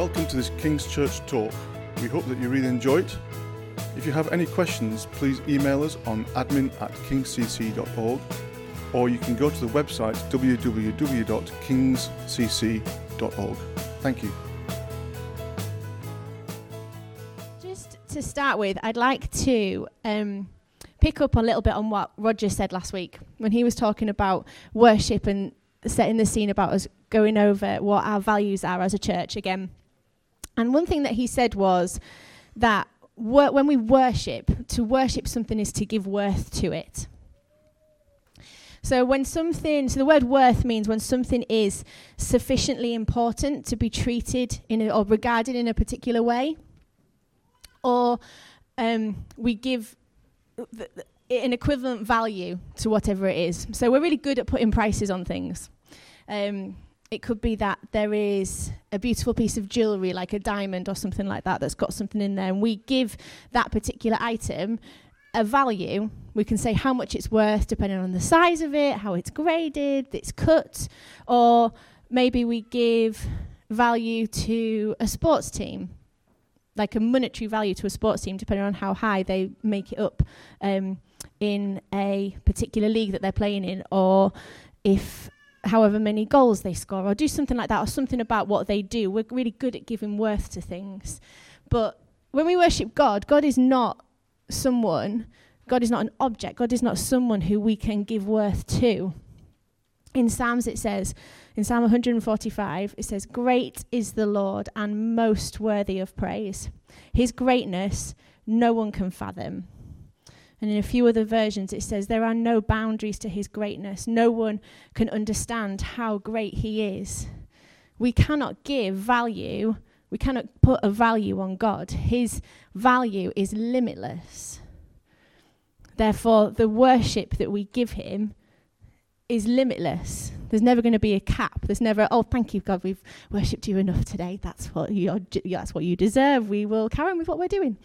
Welcome to this King's Church talk. We hope that you really enjoy it. If you have any questions, please email us on admin at kingscc.org or you can go to the website www.kingscc.org. Thank you. Just to start with, I'd like to um, pick up a little bit on what Roger said last week when he was talking about worship and setting the scene about us going over what our values are as a church again. And one thing that he said was that wor- when we worship, to worship something is to give worth to it. So when something, so the word worth means when something is sufficiently important to be treated in a, or regarded in a particular way, or um, we give th- th- an equivalent value to whatever it is. So we're really good at putting prices on things. Um, it could be that there is a beautiful piece of jewellery, like a diamond or something like that, that's got something in there, and we give that particular item a value. We can say how much it's worth depending on the size of it, how it's graded, its cut, or maybe we give value to a sports team, like a monetary value to a sports team, depending on how high they make it up um, in a particular league that they're playing in, or if however many goals they score or do something like that or something about what they do. We're really good at giving worth to things. But when we worship God, God is not someone, God is not an object, God is not someone who we can give worth to. In Psalms, it says, in Psalm 145, it says, Great is the Lord and most worthy of praise. His greatness no one can fathom. And in a few other versions, it says, There are no boundaries to his greatness. No one can understand how great he is. We cannot give value, we cannot put a value on God. His value is limitless. Therefore, the worship that we give him is limitless. There's never going to be a cap. There's never, oh, thank you, God, we've worshipped you enough today. That's what you, that's what you deserve. We will carry on with what we're doing.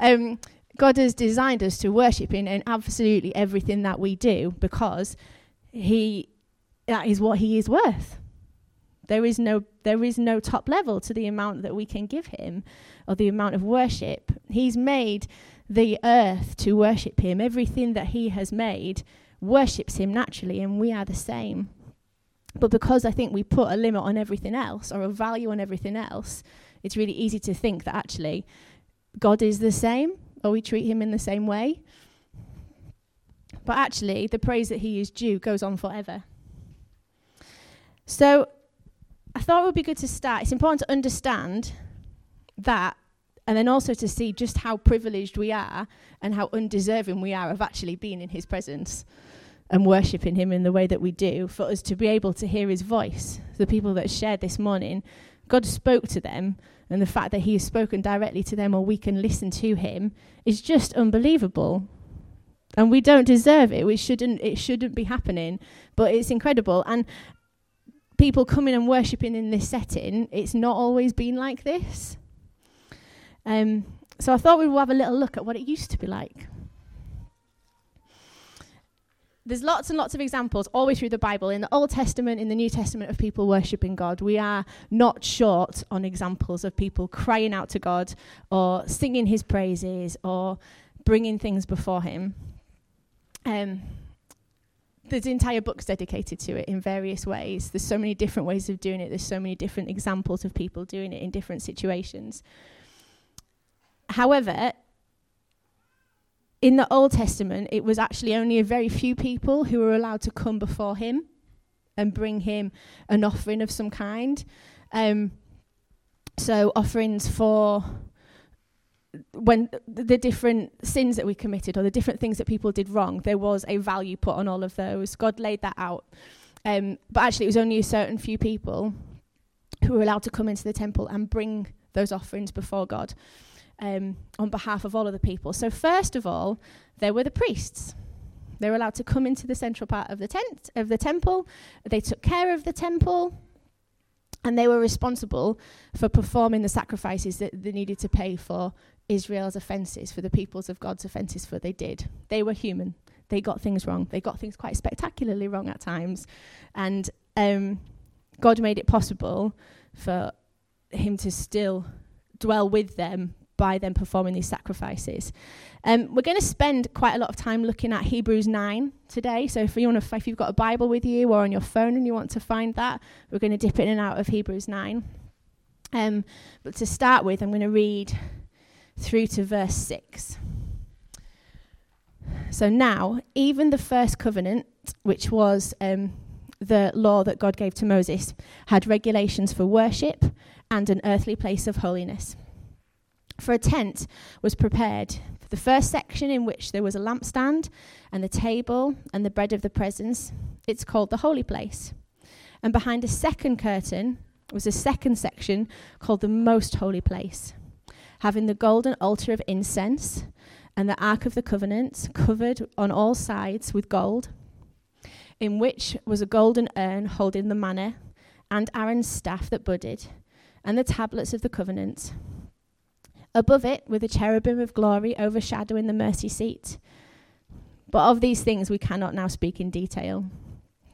Um, God has designed us to worship in, in absolutely everything that we do because he that is what he is worth. There is no there is no top level to the amount that we can give him or the amount of worship. He's made the earth to worship him. Everything that he has made worships him naturally and we are the same. But because I think we put a limit on everything else or a value on everything else, it's really easy to think that actually God is the same or we treat him in the same way. But actually, the praise that he is due goes on forever. So I thought it would be good to start. It's important to understand that and then also to see just how privileged we are and how undeserving we are of actually being in his presence and worshipping him in the way that we do for us to be able to hear his voice the people that shared this morning god spoke to them and the fact that he has spoken directly to them or we can listen to him is just unbelievable. And we don't deserve it we shouldn't it shouldn't be happening but it's incredible. And people coming and worshipping in this setting it's not always been like this. Um, so i thought we would have a little look at what it used to be like there's lots and lots of examples all the way through the Bible, in the Old Testament, in the New Testament, of people worshipping God. We are not short on examples of people crying out to God or singing his praises or bringing things before him. Um, there's entire books dedicated to it in various ways. There's so many different ways of doing it, there's so many different examples of people doing it in different situations. However, in the Old Testament, it was actually only a very few people who were allowed to come before him and bring him an offering of some kind. Um, so, offerings for when the different sins that we committed or the different things that people did wrong, there was a value put on all of those. God laid that out. Um, but actually, it was only a certain few people who were allowed to come into the temple and bring those offerings before God um, on behalf of all of the people. So, first of all, there were the priests. They were allowed to come into the central part of the tent of the temple. They took care of the temple, and they were responsible for performing the sacrifices that they needed to pay for Israel's offences, for the peoples of God's offences. For they did. They were human. They got things wrong. They got things quite spectacularly wrong at times, and um, God made it possible for him to still dwell with them by them performing these sacrifices. Um, we're going to spend quite a lot of time looking at Hebrews 9 today. So if you want to, if you've got a Bible with you or on your phone and you want to find that, we're going to dip in and out of Hebrews 9. Um, but to start with, I'm going to read through to verse 6. So now, even the first covenant, which was um, the law that God gave to Moses, had regulations for worship and an earthly place of holiness. For a tent was prepared, the first section in which there was a lampstand and the table and the bread of the presence. It's called the holy place. And behind a second curtain was a second section called the most holy place, having the golden altar of incense and the ark of the covenant covered on all sides with gold, in which was a golden urn holding the manna and Aaron's staff that budded and the tablets of the covenant Above it were the cherubim of glory overshadowing the mercy seat. But of these things we cannot now speak in detail.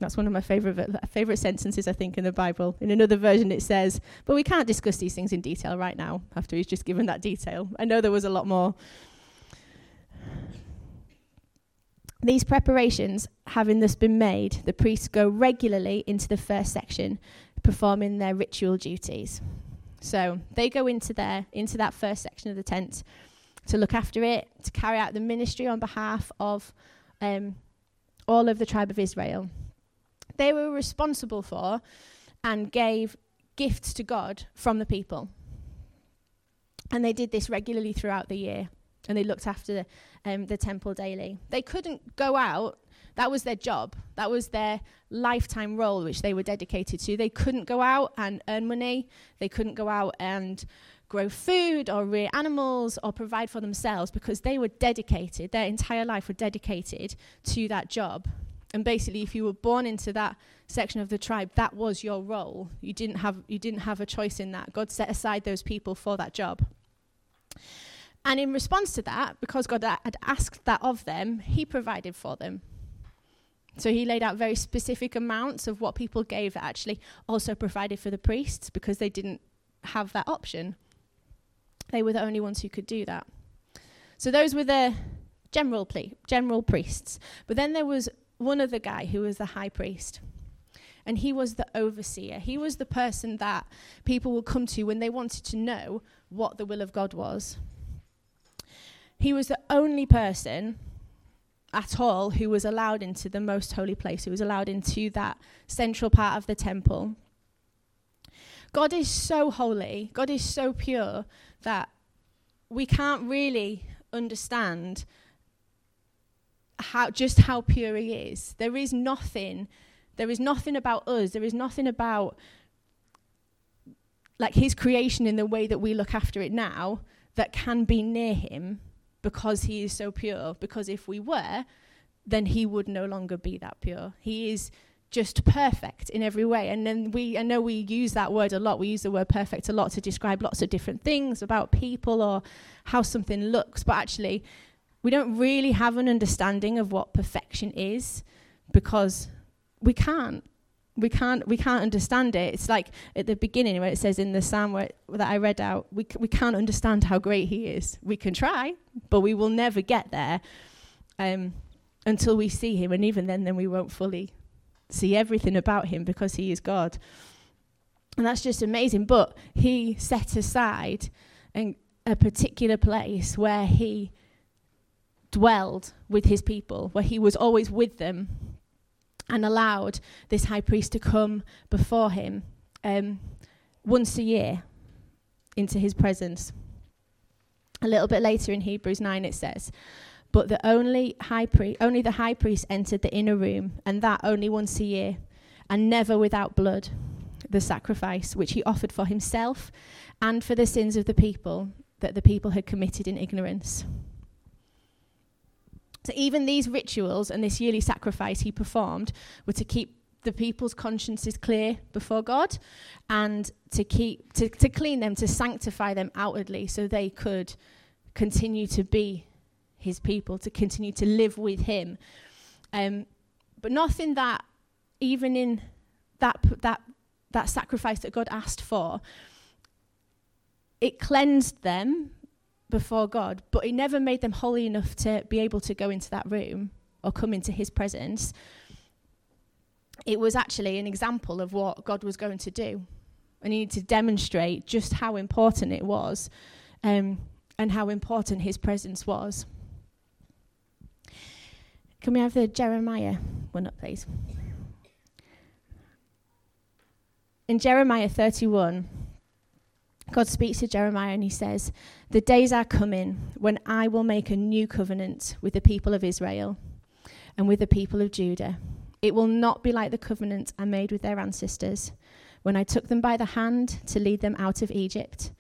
That's one of my favorite favorite sentences I think in the Bible. In another version it says, "But we can't discuss these things in detail right now." After he's just given that detail, I know there was a lot more. These preparations having thus been made, the priests go regularly into the first section, performing their ritual duties. So they go into there, into that first section of the tent to look after it, to carry out the ministry on behalf of um, all of the tribe of Israel. They were responsible for and gave gifts to God from the people. And they did this regularly throughout the year. And they looked after um, the temple daily. They couldn't go out that was their job. That was their lifetime role, which they were dedicated to. They couldn't go out and earn money. They couldn't go out and grow food or rear animals or provide for themselves because they were dedicated, their entire life were dedicated to that job. And basically, if you were born into that section of the tribe, that was your role. You didn't have, you didn't have a choice in that. God set aside those people for that job. And in response to that, because God had asked that of them, He provided for them. So he laid out very specific amounts of what people gave that actually also provided for the priests because they didn't have that option. They were the only ones who could do that. So those were the general general priests. But then there was one other guy who was the high priest. And he was the overseer. He was the person that people would come to when they wanted to know what the will of God was. He was the only person at all who was allowed into the most holy place, who was allowed into that central part of the temple. God is so holy, God is so pure that we can't really understand how just how pure he is. There is nothing there is nothing about us, there is nothing about like his creation in the way that we look after it now that can be near him because he is so pure. Because if we were, then he would no longer be that pure. He is just perfect in every way. And then we, I know we use that word a lot. We use the word perfect a lot to describe lots of different things about people or how something looks. But actually, we don't really have an understanding of what perfection is because we can't. We can't. We can't understand it. It's like at the beginning where it says in the psalm where, that I read out, we c- we can't understand how great He is. We can try, but we will never get there. Um, until we see him. And even then, then we won't fully see everything about him because he is God. And that's just amazing. But he set aside an, a particular place where he dwelled with his people, where he was always with them, and allowed this high priest to come before him um, once a year into his presence. A little bit later in Hebrews 9, it says, but the only high priest, only the high priest entered the inner room, and that only once a year, and never without blood, the sacrifice which he offered for himself and for the sins of the people that the people had committed in ignorance. So even these rituals and this yearly sacrifice he performed were to keep the people's consciences clear before God and to keep to, to clean them, to sanctify them outwardly so they could continue to be his people, to continue to live with him. Um, but nothing that, even in that, that, that sacrifice that God asked for, it cleansed them before God, but it never made them holy enough to be able to go into that room or come into his presence. It was actually an example of what God was going to do. And he needed to demonstrate just how important it was um, and how important his presence was. Can we have the Jeremiah one up, please? In Jeremiah 31, God speaks to Jeremiah and he says, The days are coming when I will make a new covenant with the people of Israel and with the people of Judah. It will not be like the covenant I made with their ancestors when I took them by the hand to lead them out of Egypt,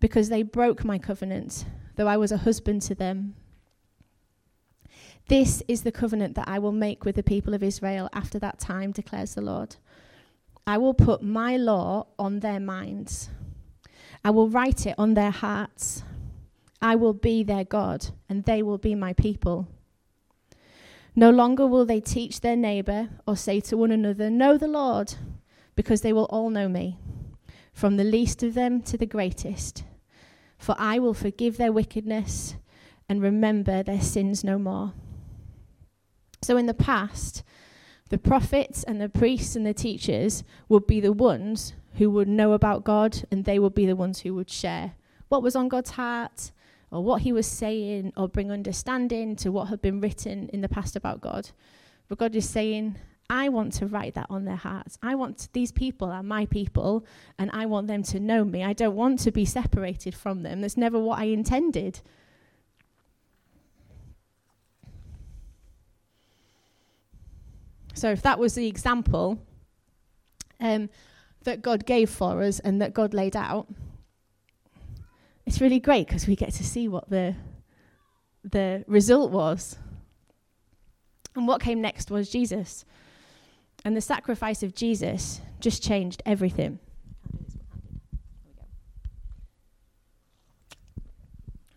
because they broke my covenant, though I was a husband to them. This is the covenant that I will make with the people of Israel after that time, declares the Lord. I will put my law on their minds I will write it on their hearts. I will be their God, and they will be my people. No longer will they teach their neighbor or say to one another, Know the Lord, because they will all know me, from the least of them to the greatest. For I will forgive their wickedness and remember their sins no more. So in the past, the prophets and the priests and the teachers would be the ones who would know about God, and they would be the ones who would share what was on God's heart, or what He was saying, or bring understanding to what had been written in the past about God. But God is saying, I want to write that on their hearts. I want these people are my people, and I want them to know me. I don't want to be separated from them. That's never what I intended. So, if that was the example, um, that God gave for us and that God laid out, it's really great because we get to see what the the result was. And what came next was Jesus. And the sacrifice of Jesus just changed everything.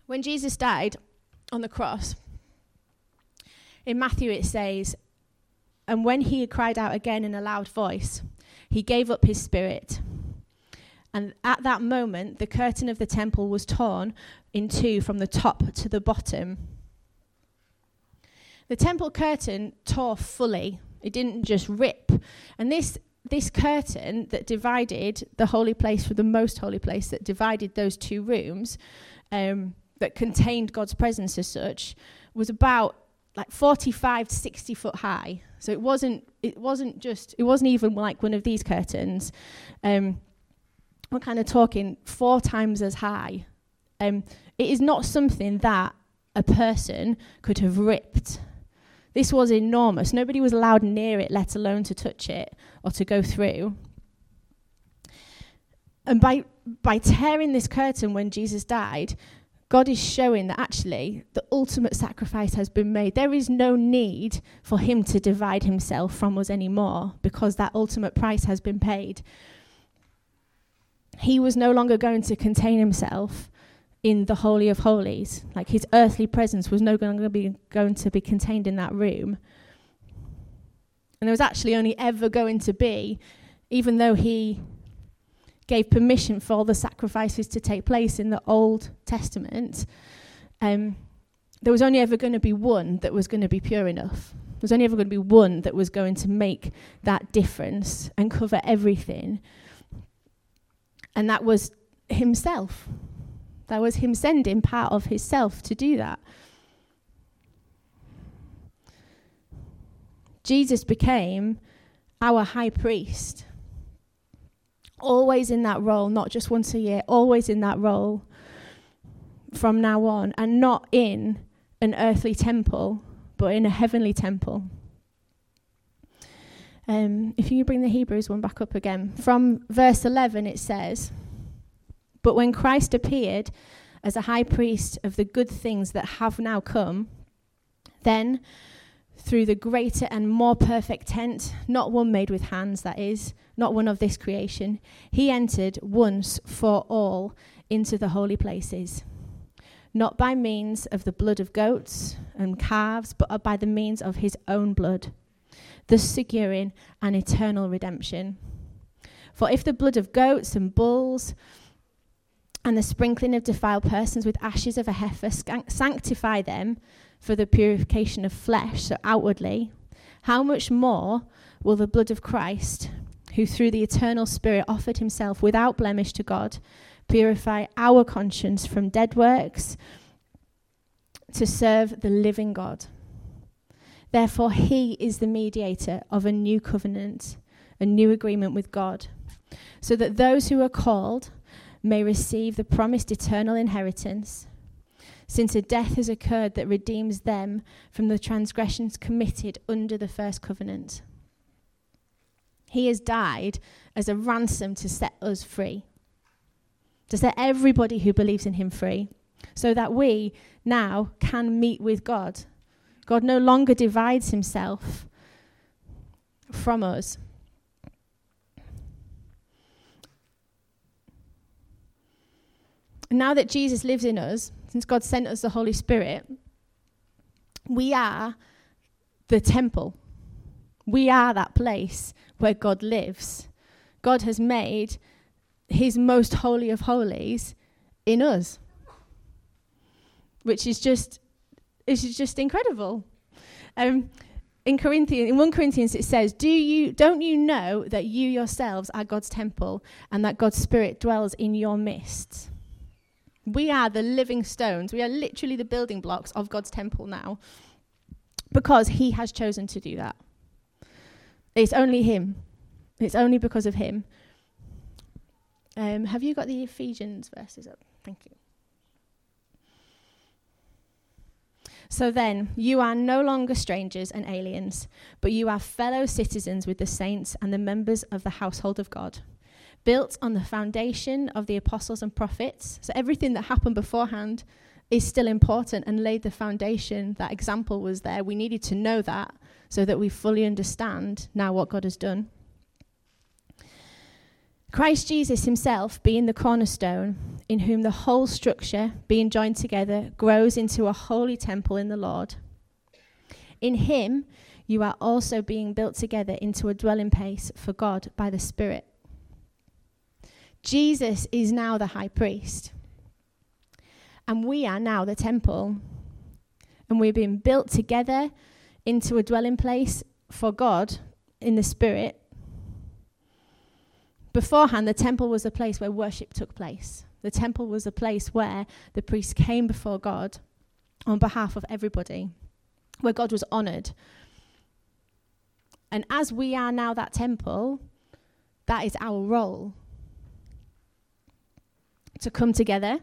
When Jesus died on the cross, in Matthew it says, And when he cried out again in a loud voice, he gave up his spirit. And at that moment, the curtain of the temple was torn in two from the top to the bottom. The temple curtain tore fully, it didn't just rip. And this, this curtain that divided the holy place from the most holy place, that divided those two rooms, um, that contained God's presence as such, was about like 45 to 60 foot high. So it wasn't it wasn't just it wasn't even like one of these curtains. Um, we're kind of talking four times as high. Um, it is not something that a person could have ripped. This was enormous. Nobody was allowed near it, let alone to touch it or to go through. And by by tearing this curtain when Jesus died, God is showing that actually the ultimate sacrifice has been made. There is no need for him to divide himself from us anymore because that ultimate price has been paid. He was no longer going to contain himself in the Holy of Holies. Like his earthly presence was no longer be going to be contained in that room. And there was actually only ever going to be, even though he gave permission for all the sacrifices to take place in the Old Testament, um, there was only ever going to be one that was going to be pure enough. There was only ever going to be one that was going to make that difference and cover everything. And that was himself. That was him sending part of himself to do that. Jesus became our high priest always in that role, not just once a year, always in that role from now on, and not in an earthly temple, but in a heavenly temple. Um, if you bring the Hebrews one back up again, from verse 11 it says, But when Christ appeared as a high priest of the good things that have now come, then through the greater and more perfect tent, not one made with hands, that is, not one of this creation, he entered once for all into the holy places, not by means of the blood of goats and calves, but by the means of his own blood, thus securing an eternal redemption. For if the blood of goats and bulls and the sprinkling of defiled persons with ashes of a heifer sanctify them for the purification of flesh, so outwardly, how much more will the blood of Christ, who through the eternal Spirit offered himself without blemish to God, purify our conscience from dead works to serve the living God? Therefore, he is the mediator of a new covenant, a new agreement with God, so that those who are called may receive the promised eternal inheritance, since a death has occurred that redeems them from the transgressions committed under the first covenant. He has died as a ransom to set us free, to set everybody who believes in him free, so that we now can meet with God God no longer divides himself from us. Now that Jesus lives in us, since God sent us the Holy Spirit, we are the temple. We are that place where God lives. God has made his most holy of holies in us, which is just is just incredible. Um, in Corinthians, in 1 Corinthians, it says, Do you, Don't you know that you yourselves are God's temple and that God's Spirit dwells in your midst? We are the living stones. We are literally the building blocks of God's temple now because He has chosen to do that. It's only Him. It's only because of Him. Um, have you got the Ephesians verses up? Thank you. So then, you are no longer strangers and aliens, but you are fellow citizens with the saints and the members of the household of God, built on the foundation of the apostles and prophets. So everything that happened beforehand is still important and laid the foundation. That example was there. We needed to know that so that we fully understand now what God has done. Christ Jesus himself being the cornerstone, in whom the whole structure, being joined together, grows into a holy temple in the Lord. In him, you are also being built together into a dwelling place for God by the Spirit. Jesus is now the high priest, and we are now the temple. And we're being built together into a dwelling place for God in the Spirit beforehand, the temple was a place where worship took place. The temple was a place where the priest came before God on behalf of everybody, where God was honored. And as we are now that temple, that is our role to come together,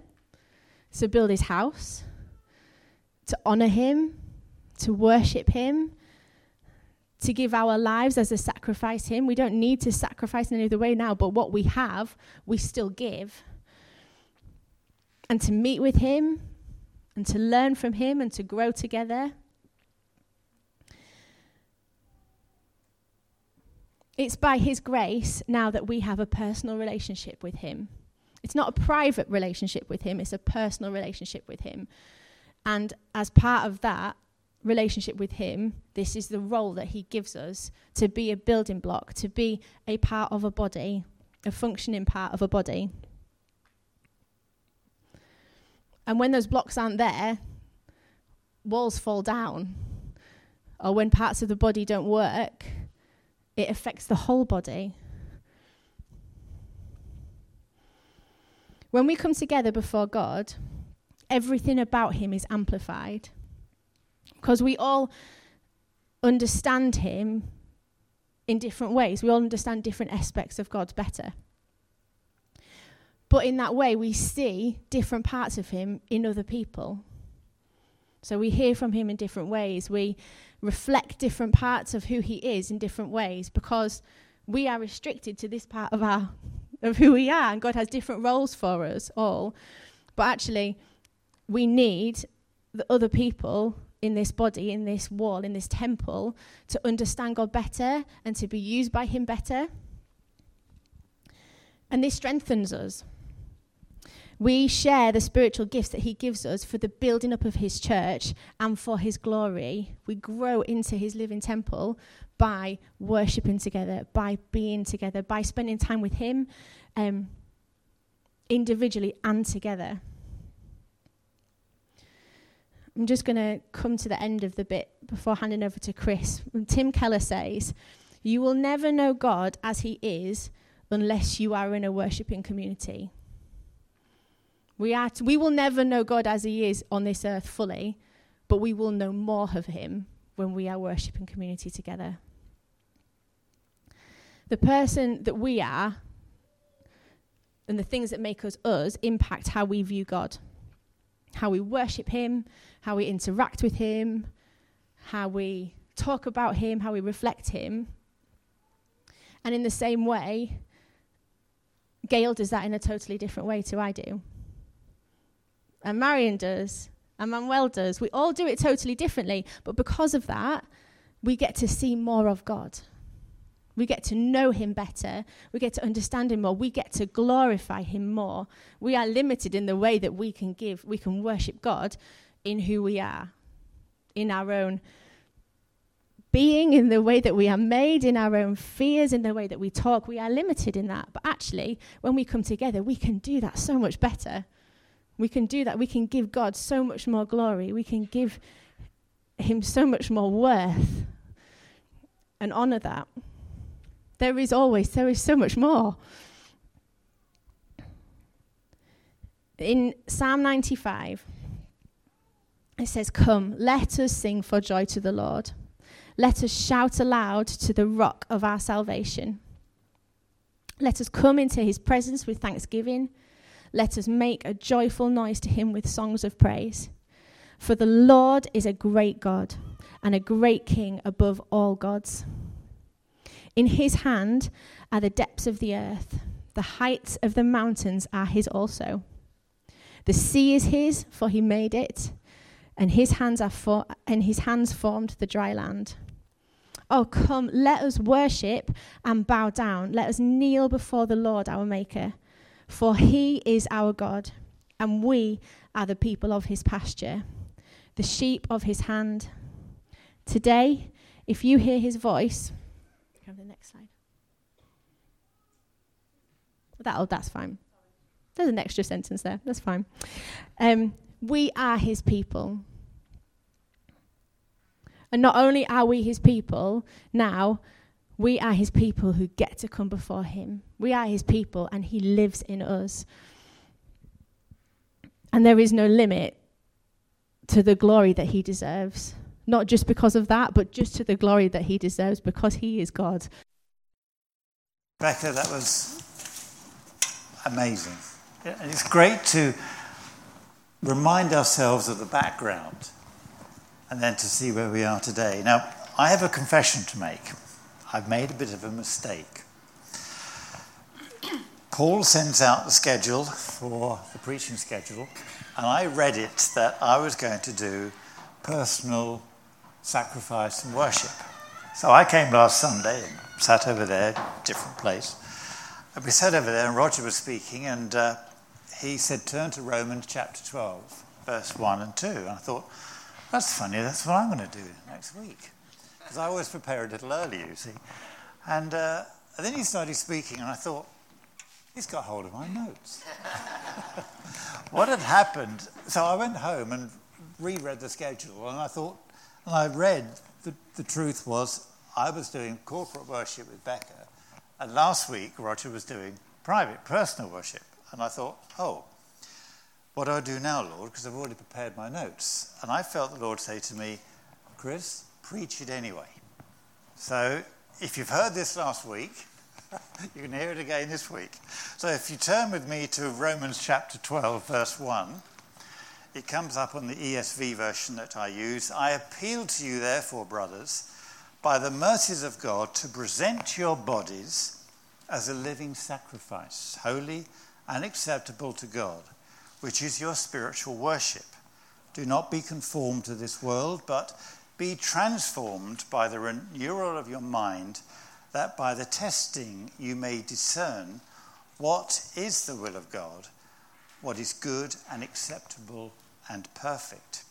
to build his house, to honor him, to worship him, to give our lives as a sacrifice him. We don't need to sacrifice in any other way now, but what we have, we still give. And to meet with him and to learn from him and to grow together. It's by his grace now that we have a personal relationship with him. It's not a private relationship with him, it's a personal relationship with him. And as part of that, relationship with Him, this is the role that He gives us to be a building block, to be a part of a body, a functioning part of a body. And when those blocks aren't there, walls fall down. Or when parts of the body don't work, it affects the whole body. When we come together before God, everything about Him is amplified because we all understand Him in different ways. We all understand different aspects of God better. But in that way, we see different parts of Him in other people. So we hear from Him in different ways. We reflect different parts of who He is in different ways because we are restricted to this part of our of who we are, and God has different roles for us all. But actually, we need the other people in this body, in this wall, in this temple, to understand God better and to be used by Him better. And this strengthens us. We share the spiritual gifts that He gives us for the building up of His church and for His glory. We grow into His living temple by worshipping together, by being together, by spending time with Him. Um, individually and together. I'm just going to come to the end of the bit before handing over to Chris. Tim Keller says, You will never know God as He is unless you are in a worshipping community. We, are t- we will never know God as He is on this earth fully, but we will know more of Him when we are worshipping community together. The person that we are and the things that make us us impact how we view God, how we worship Him, how we interact with Him, how we talk about Him, how we reflect Him. And in the same way, Gail does that in a totally different way to I do. And Marion does, and Manuel does. We all do it totally differently, but because of that, we get to see more of God. We get to know him better. We get to understand him more. We get to glorify him more. We are limited in the way that we can give, we can worship God in who we are, in our own being, in the way that we are made, in our own fears, in the way that we talk. We are limited in that. But actually, when we come together, we can do that so much better. We can do that. We can give God so much more glory. We can give him so much more worth and honor that. There is always, there is so much more. In Psalm 95, it says, Come, let us sing for joy to the Lord. Let us shout aloud to the rock of our salvation. Let us come into his presence with thanksgiving. Let us make a joyful noise to him with songs of praise. For the Lord is a great God and a great King above all gods. In his hand are the depths of the earth, the heights of the mountains are his also. The sea is his, for he made it, and his hands are for, and his hands formed the dry land. Oh, come, let us worship and bow down. Let us kneel before the Lord our Maker, for he is our God, and we are the people of his pasture, the sheep of his hand. Today, if you hear his voice, next slide. That'll, that's fine. There's an extra sentence there. That's fine. Um, we are his people. And not only are we his people now, we are his people who get to come before him. We are his people, and he lives in us. And there is no limit to the glory that he deserves not just because of that, but just to the glory that he deserves because he is God. Rebecca, that was amazing. And it's great to remind ourselves of the background and then to see where we are today. Now, I have a confession to make. I've made a bit of a mistake. Paul sends out the schedule for the preaching schedule, and I read it that I was going to do personal sacrifice and worship. So I came last Sunday and sat over there, different place. And we sat over there, and Roger was speaking, and uh, he said, Turn to Romans chapter 12, verse 1 and 2. And I thought, That's funny, that's what I'm going to do next week. Because I always prepare a little early, you see. And, uh, and then he started speaking, and I thought, He's got hold of my notes. what had happened? So I went home and reread the schedule, and I thought, and I read the, the truth was I was doing corporate worship with Becca, and last week Roger was doing private, personal worship. And I thought, oh, what do I do now, Lord? Because I've already prepared my notes. And I felt the Lord say to me, Chris, preach it anyway. So if you've heard this last week, you can hear it again this week. So if you turn with me to Romans chapter 12, verse 1. It comes up on the ESV version that I use. I appeal to you, therefore, brothers, by the mercies of God, to present your bodies as a living sacrifice, holy and acceptable to God, which is your spiritual worship. Do not be conformed to this world, but be transformed by the renewal of your mind, that by the testing you may discern what is the will of God, what is good and acceptable and perfect.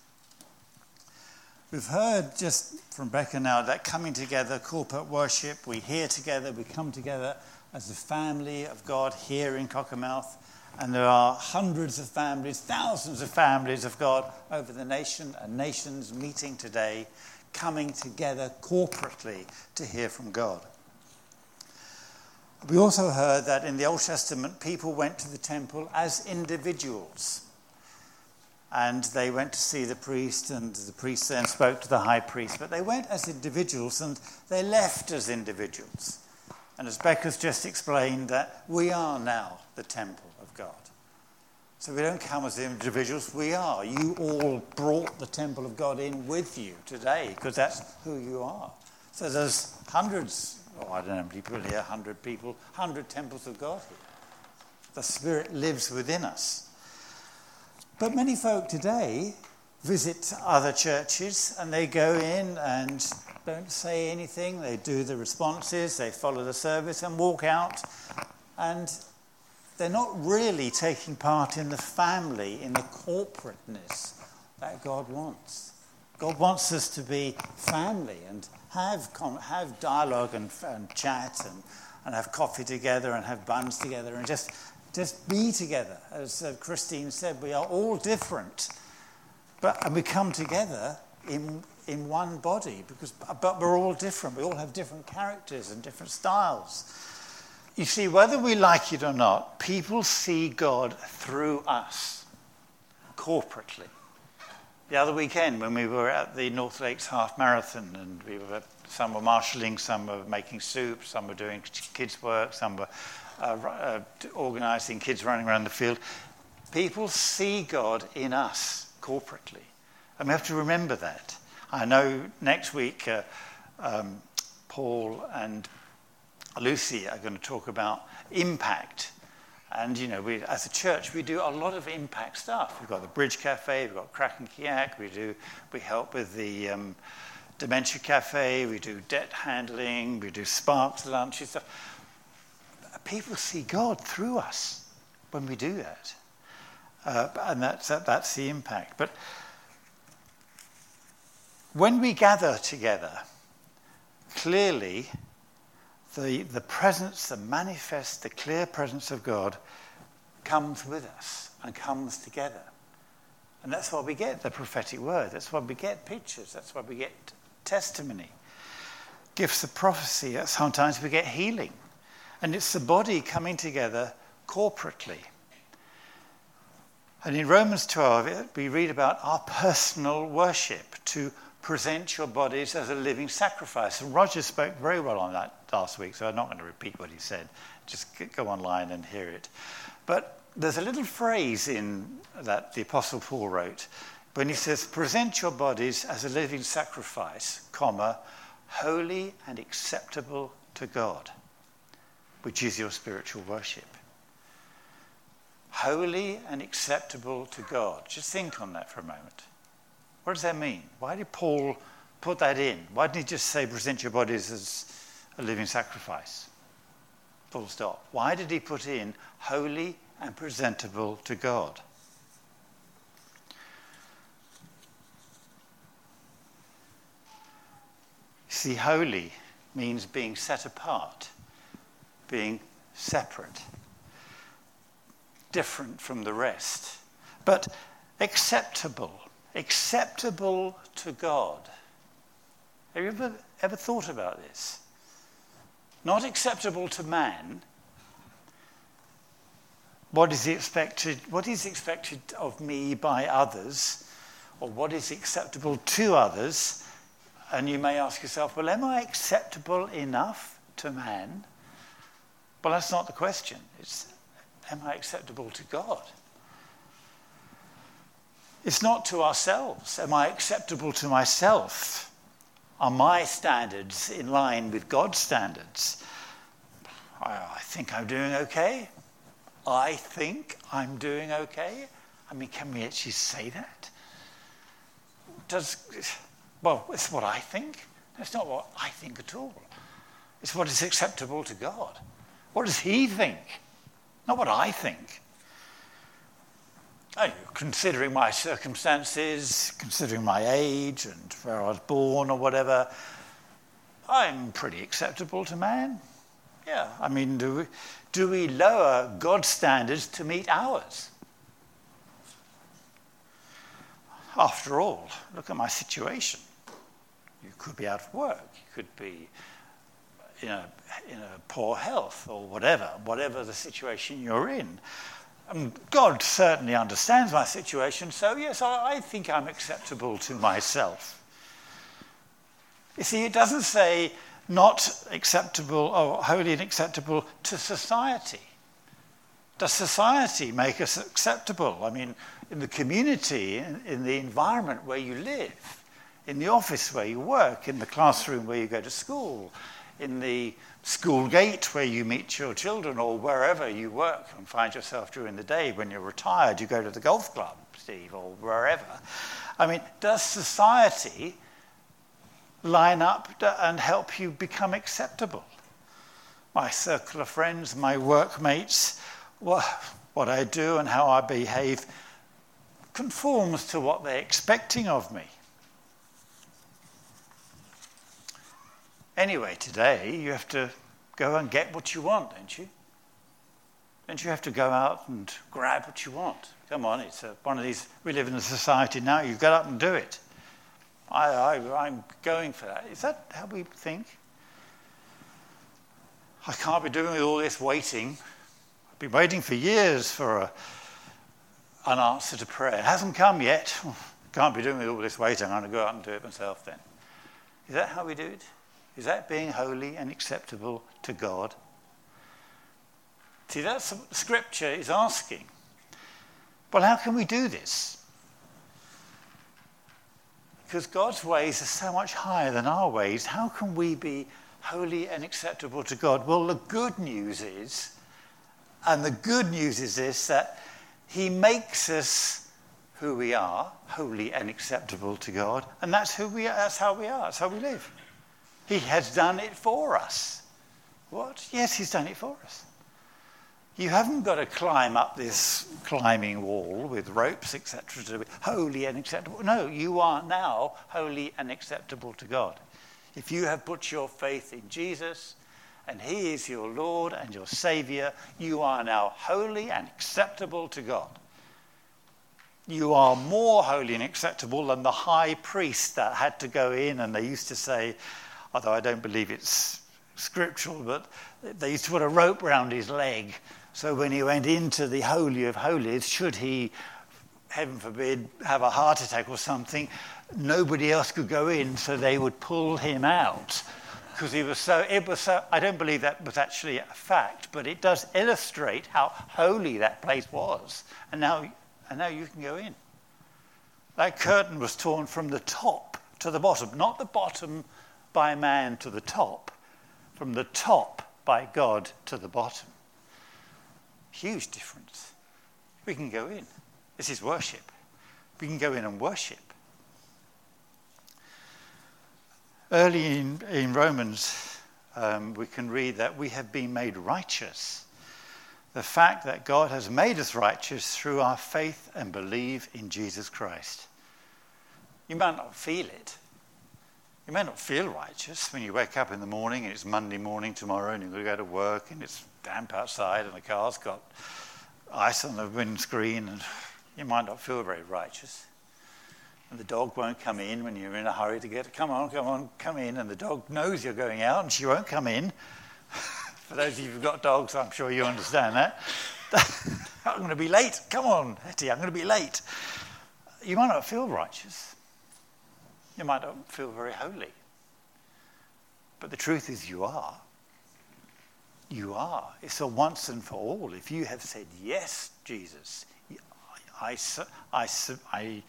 We've heard just from Becca now that coming together, corporate worship, we hear together, we come together as a family of God here in Cockermouth, And there are hundreds of families, thousands of families of God over the nation and nations meeting today, coming together corporately to hear from God. We also heard that in the Old Testament, people went to the temple as individuals. And they went to see the priest, and the priest then spoke to the high priest. But they went as individuals and they left as individuals. And as Becca's just explained, that we are now the temple of God. So we don't come as individuals, we are. You all brought the temple of God in with you today because that's who you are. So there's hundreds, oh, I don't know how many people here, 100 people, 100 temples of God here. The Spirit lives within us. But many folk today visit other churches and they go in and don't say anything. They do the responses, they follow the service and walk out. And they're not really taking part in the family, in the corporateness that God wants. God wants us to be family and have, have dialogue and, and chat and, and have coffee together and have buns together and just, just be together. As uh, Christine said, we are all different, but, and we come together in, in one body because, but we're all different. We all have different characters and different styles. You see, whether we like it or not, people see God through us corporately. The other weekend, when we were at the North Lakes Half Marathon, and we were, some were marshalling, some were making soup, some were doing kids' work, some were uh, uh, organising kids running around the field. People see God in us corporately. And we have to remember that. I know next week uh, um, Paul and Lucy are going to talk about impact. And, you know, we, as a church, we do a lot of impact stuff. We've got the Bridge Cafe, we've got Kraken Kayak, we, do, we help with the um, Dementia Cafe, we do debt handling, we do Sparks lunch and stuff. People see God through us when we do that. Uh, and that's, that, that's the impact. But when we gather together, clearly the, the presence, the manifest, the clear presence of God comes with us and comes together. And that's why we get the prophetic word. That's why we get pictures. That's why we get testimony. Gifts of prophecy. Sometimes we get healing. And it's the body coming together corporately. And in Romans 12, we read about our personal worship to present your bodies as a living sacrifice. And Roger spoke very well on that last week, so I'm not going to repeat what he said. Just go online and hear it. But there's a little phrase in that the Apostle Paul wrote when he says, Present your bodies as a living sacrifice, comma, holy and acceptable to God, which is your spiritual worship. Holy and acceptable to God. Just think on that for a moment. What does that mean? Why did Paul put that in? Why didn't he just say, present your bodies as a living sacrifice? Full stop. Why did he put in holy and presentable to God? See, holy means being set apart, being separate, different from the rest, but acceptable acceptable to God. Have you ever, ever thought about this? Not acceptable to man. What is expected, what is expected of me by others, or what is acceptable to others? And you may ask yourself, well, am I acceptable enough to man? Well, that's not the question. It's, am I acceptable to God? It's not to ourselves. Am I acceptable to myself? Are my standards in line with God's standards? I, I think I'm doing okay. I think I'm doing okay. I mean, can we actually say that? Does, well, it's what I think. It's not what I think at all. It's what is acceptable to God. What does He think? Not what I think oh, considering my circumstances, considering my age and where I was born or whatever, I'm pretty acceptable to man. Yeah, I mean, do we, do we lower God's standards to meet ours? After all, look at my situation. You could be out of work, you could be in a, in a poor health or whatever, whatever the situation you're in. And God certainly understands my situation, so yes, I, I think I'm acceptable to myself. You see, it doesn't say not acceptable or wholly unacceptable to society. Does society make us acceptable? I mean, in the community, in, in, the environment where you live, in the office where you work, in the classroom where you go to school, in the school gate where you meet your children, or wherever you work and find yourself during the day when you're retired, you go to the golf club, Steve, or wherever. I mean, does society line up and help you become acceptable? My circle of friends, my workmates, what, I do and how I behave conforms to what they're expecting of me. Anyway, today you have to go and get what you want, don't you? Don't you have to go out and grab what you want? Come on, it's a, one of these. We live in a society now, you get up and do it. I, I, I'm going for that. Is that how we think? I can't be doing all this waiting. I've been waiting for years for a, an answer to prayer. It hasn't come yet. Can't be doing with all this waiting. I'm going to go out and do it myself then. Is that how we do it? Is that being holy and acceptable to God? See, that's what Scripture is asking. Well, how can we do this? Because God's ways are so much higher than our ways. How can we be holy and acceptable to God? Well, the good news is, and the good news is this, that He makes us who we are, holy and acceptable to God, and that's who we are, that's how we are, that's how we live. He has done it for us. What? Yes, He's done it for us. You haven't got to climb up this climbing wall with ropes, etc., to be holy and acceptable. No, you are now holy and acceptable to God. If you have put your faith in Jesus and He is your Lord and your Savior, you are now holy and acceptable to God. You are more holy and acceptable than the high priest that had to go in, and they used to say, although I don't believe it's scriptural, but they used to put a rope round his leg. So when he went into the Holy of Holies, should he, heaven forbid, have a heart attack or something, nobody else could go in, so they would pull him out. Because he was so, it was so, I don't believe that was actually a fact, but it does illustrate how holy that place was. And now, and now you can go in. That curtain was torn from the top to the bottom, not the bottom by man to the top, from the top by God to the bottom. Huge difference. We can go in. This is worship. We can go in and worship. Early in, in Romans, um, we can read that we have been made righteous. The fact that God has made us righteous through our faith and believe in Jesus Christ. You might not feel it, you may not feel righteous when you wake up in the morning and it's Monday morning tomorrow and you've got to go to work and it's damp outside and the car's got ice on the windscreen and you might not feel very righteous. And the dog won't come in when you're in a hurry to get, come on, come on, come in. And the dog knows you're going out and she won't come in. For those of you who've got dogs, I'm sure you understand that. I'm going to be late. Come on, Hetty, I'm going to be late. You might not feel righteous. You might not feel very holy. But the truth is, you are. You are. It's a once and for all. If you have said, Yes, Jesus, I, I, I,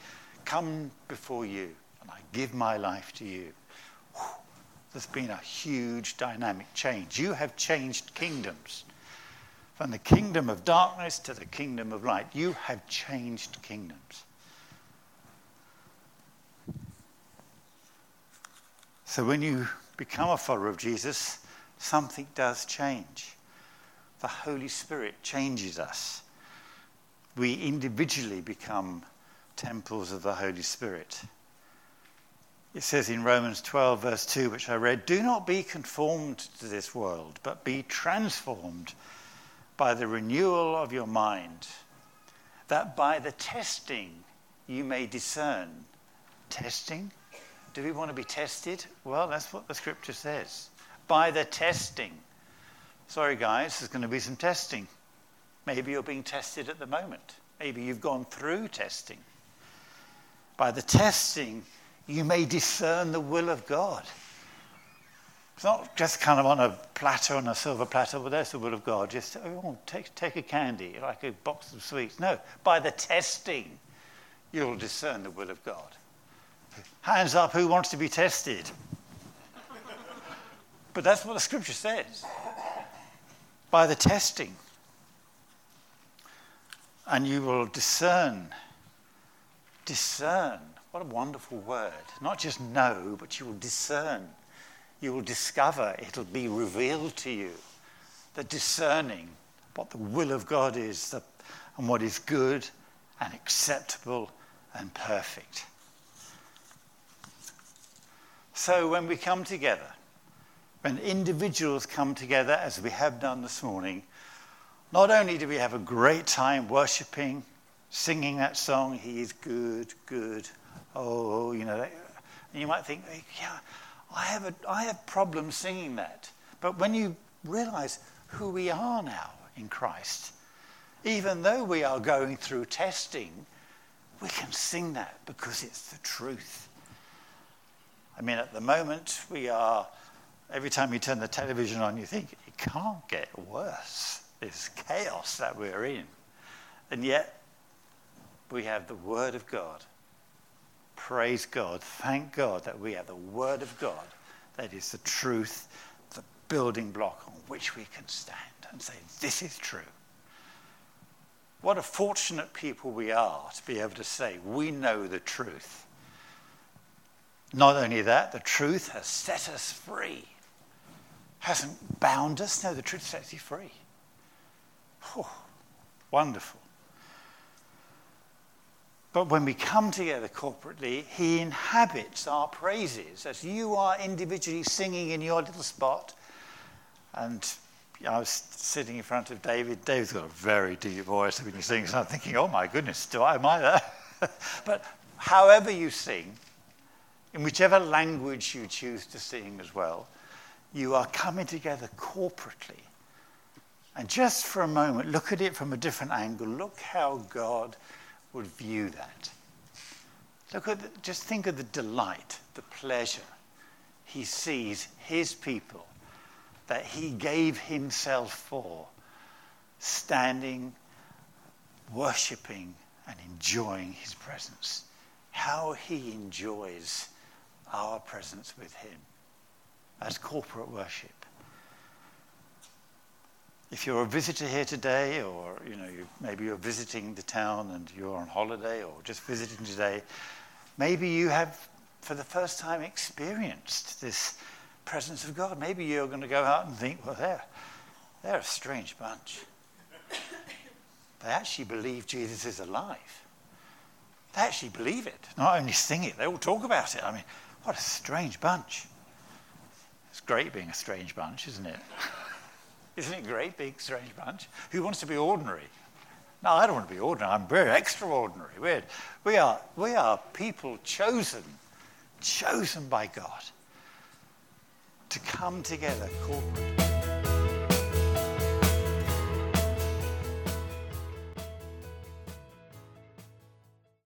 come before you and I give my life to you, there's been a huge dynamic change. You have changed kingdoms. From the kingdom of darkness to the kingdom of light. You have changed kingdoms. So when you become a follower of Jesus, something does change. The Holy Spirit changes us. We individually become temples of the Holy Spirit. It says in Romans 12, verse 2, which I read, Do not be conformed to this world, but be transformed by the renewal of your mind, that by the testing you may discern. Testing? Do we want to be tested? Well, that's what the scripture says. By the testing. Sorry, guys, there's going to be some testing. Maybe you're being tested at the moment. Maybe you've gone through testing. By the testing, you may discern the will of God. It's not just kind of on a platter, on a silver platter, well, there's the will of God. Just, oh, take, take a candy, like a box of sweets. No, by the testing, you'll discern the will of God. Hands up, who wants to be tested? but that's what the scripture says. By the testing. And you will discern. Discern what a wonderful word. Not just know, but you will discern. You will discover, it'll be revealed to you. The discerning what the will of God is the, and what is good and acceptable and perfect. So when we come together, when individuals come together, as we have done this morning, not only do we have a great time worshiping, singing that song, He is good, good, oh, you know, and you might think, yeah, I have, a, I have problems singing that. But when you realize who we are now in Christ, even though we are going through testing, we can sing that because it's the truth. I mean, at the moment, we are, every time you turn the television on, you think, it can't get worse. This chaos that we're in. And yet, we have the Word of God Praise God. Thank God that we have the Word of God. That is the truth, the building block on which we can stand and say, This is true. What a fortunate people we are to be able to say, We know the truth. Not only that, the truth has set us free. Hasn't bound us. No, the truth sets you free. Wonderful. But when we come together corporately, He inhabits our praises as you are individually singing in your little spot. And I was sitting in front of David. David's got a very deep voice when he sings. And I'm thinking, oh my goodness, do I, am I there? but however you sing, in whichever language you choose to sing as well, you are coming together corporately. And just for a moment, look at it from a different angle. Look how God would view that. Look at the, just think of the delight, the pleasure he sees his people that he gave himself for, standing, worshipping, and enjoying his presence. How he enjoys our presence with him as corporate worship if you're a visitor here today, or you know, you, maybe you're visiting the town and you're on holiday, or just visiting today, maybe you have, for the first time, experienced this presence of God. Maybe you're going to go out and think, well, they're, they're a strange bunch. They actually believe Jesus is alive. They actually believe it, not only sing it, they all talk about it. I mean, what a strange bunch. It's great being a strange bunch, isn't it? Isn't it great, big, strange bunch? Who wants to be ordinary? No, I don't want to be ordinary. I'm very extraordinary. We're, we, are, we are people chosen, chosen by God to come together corporately.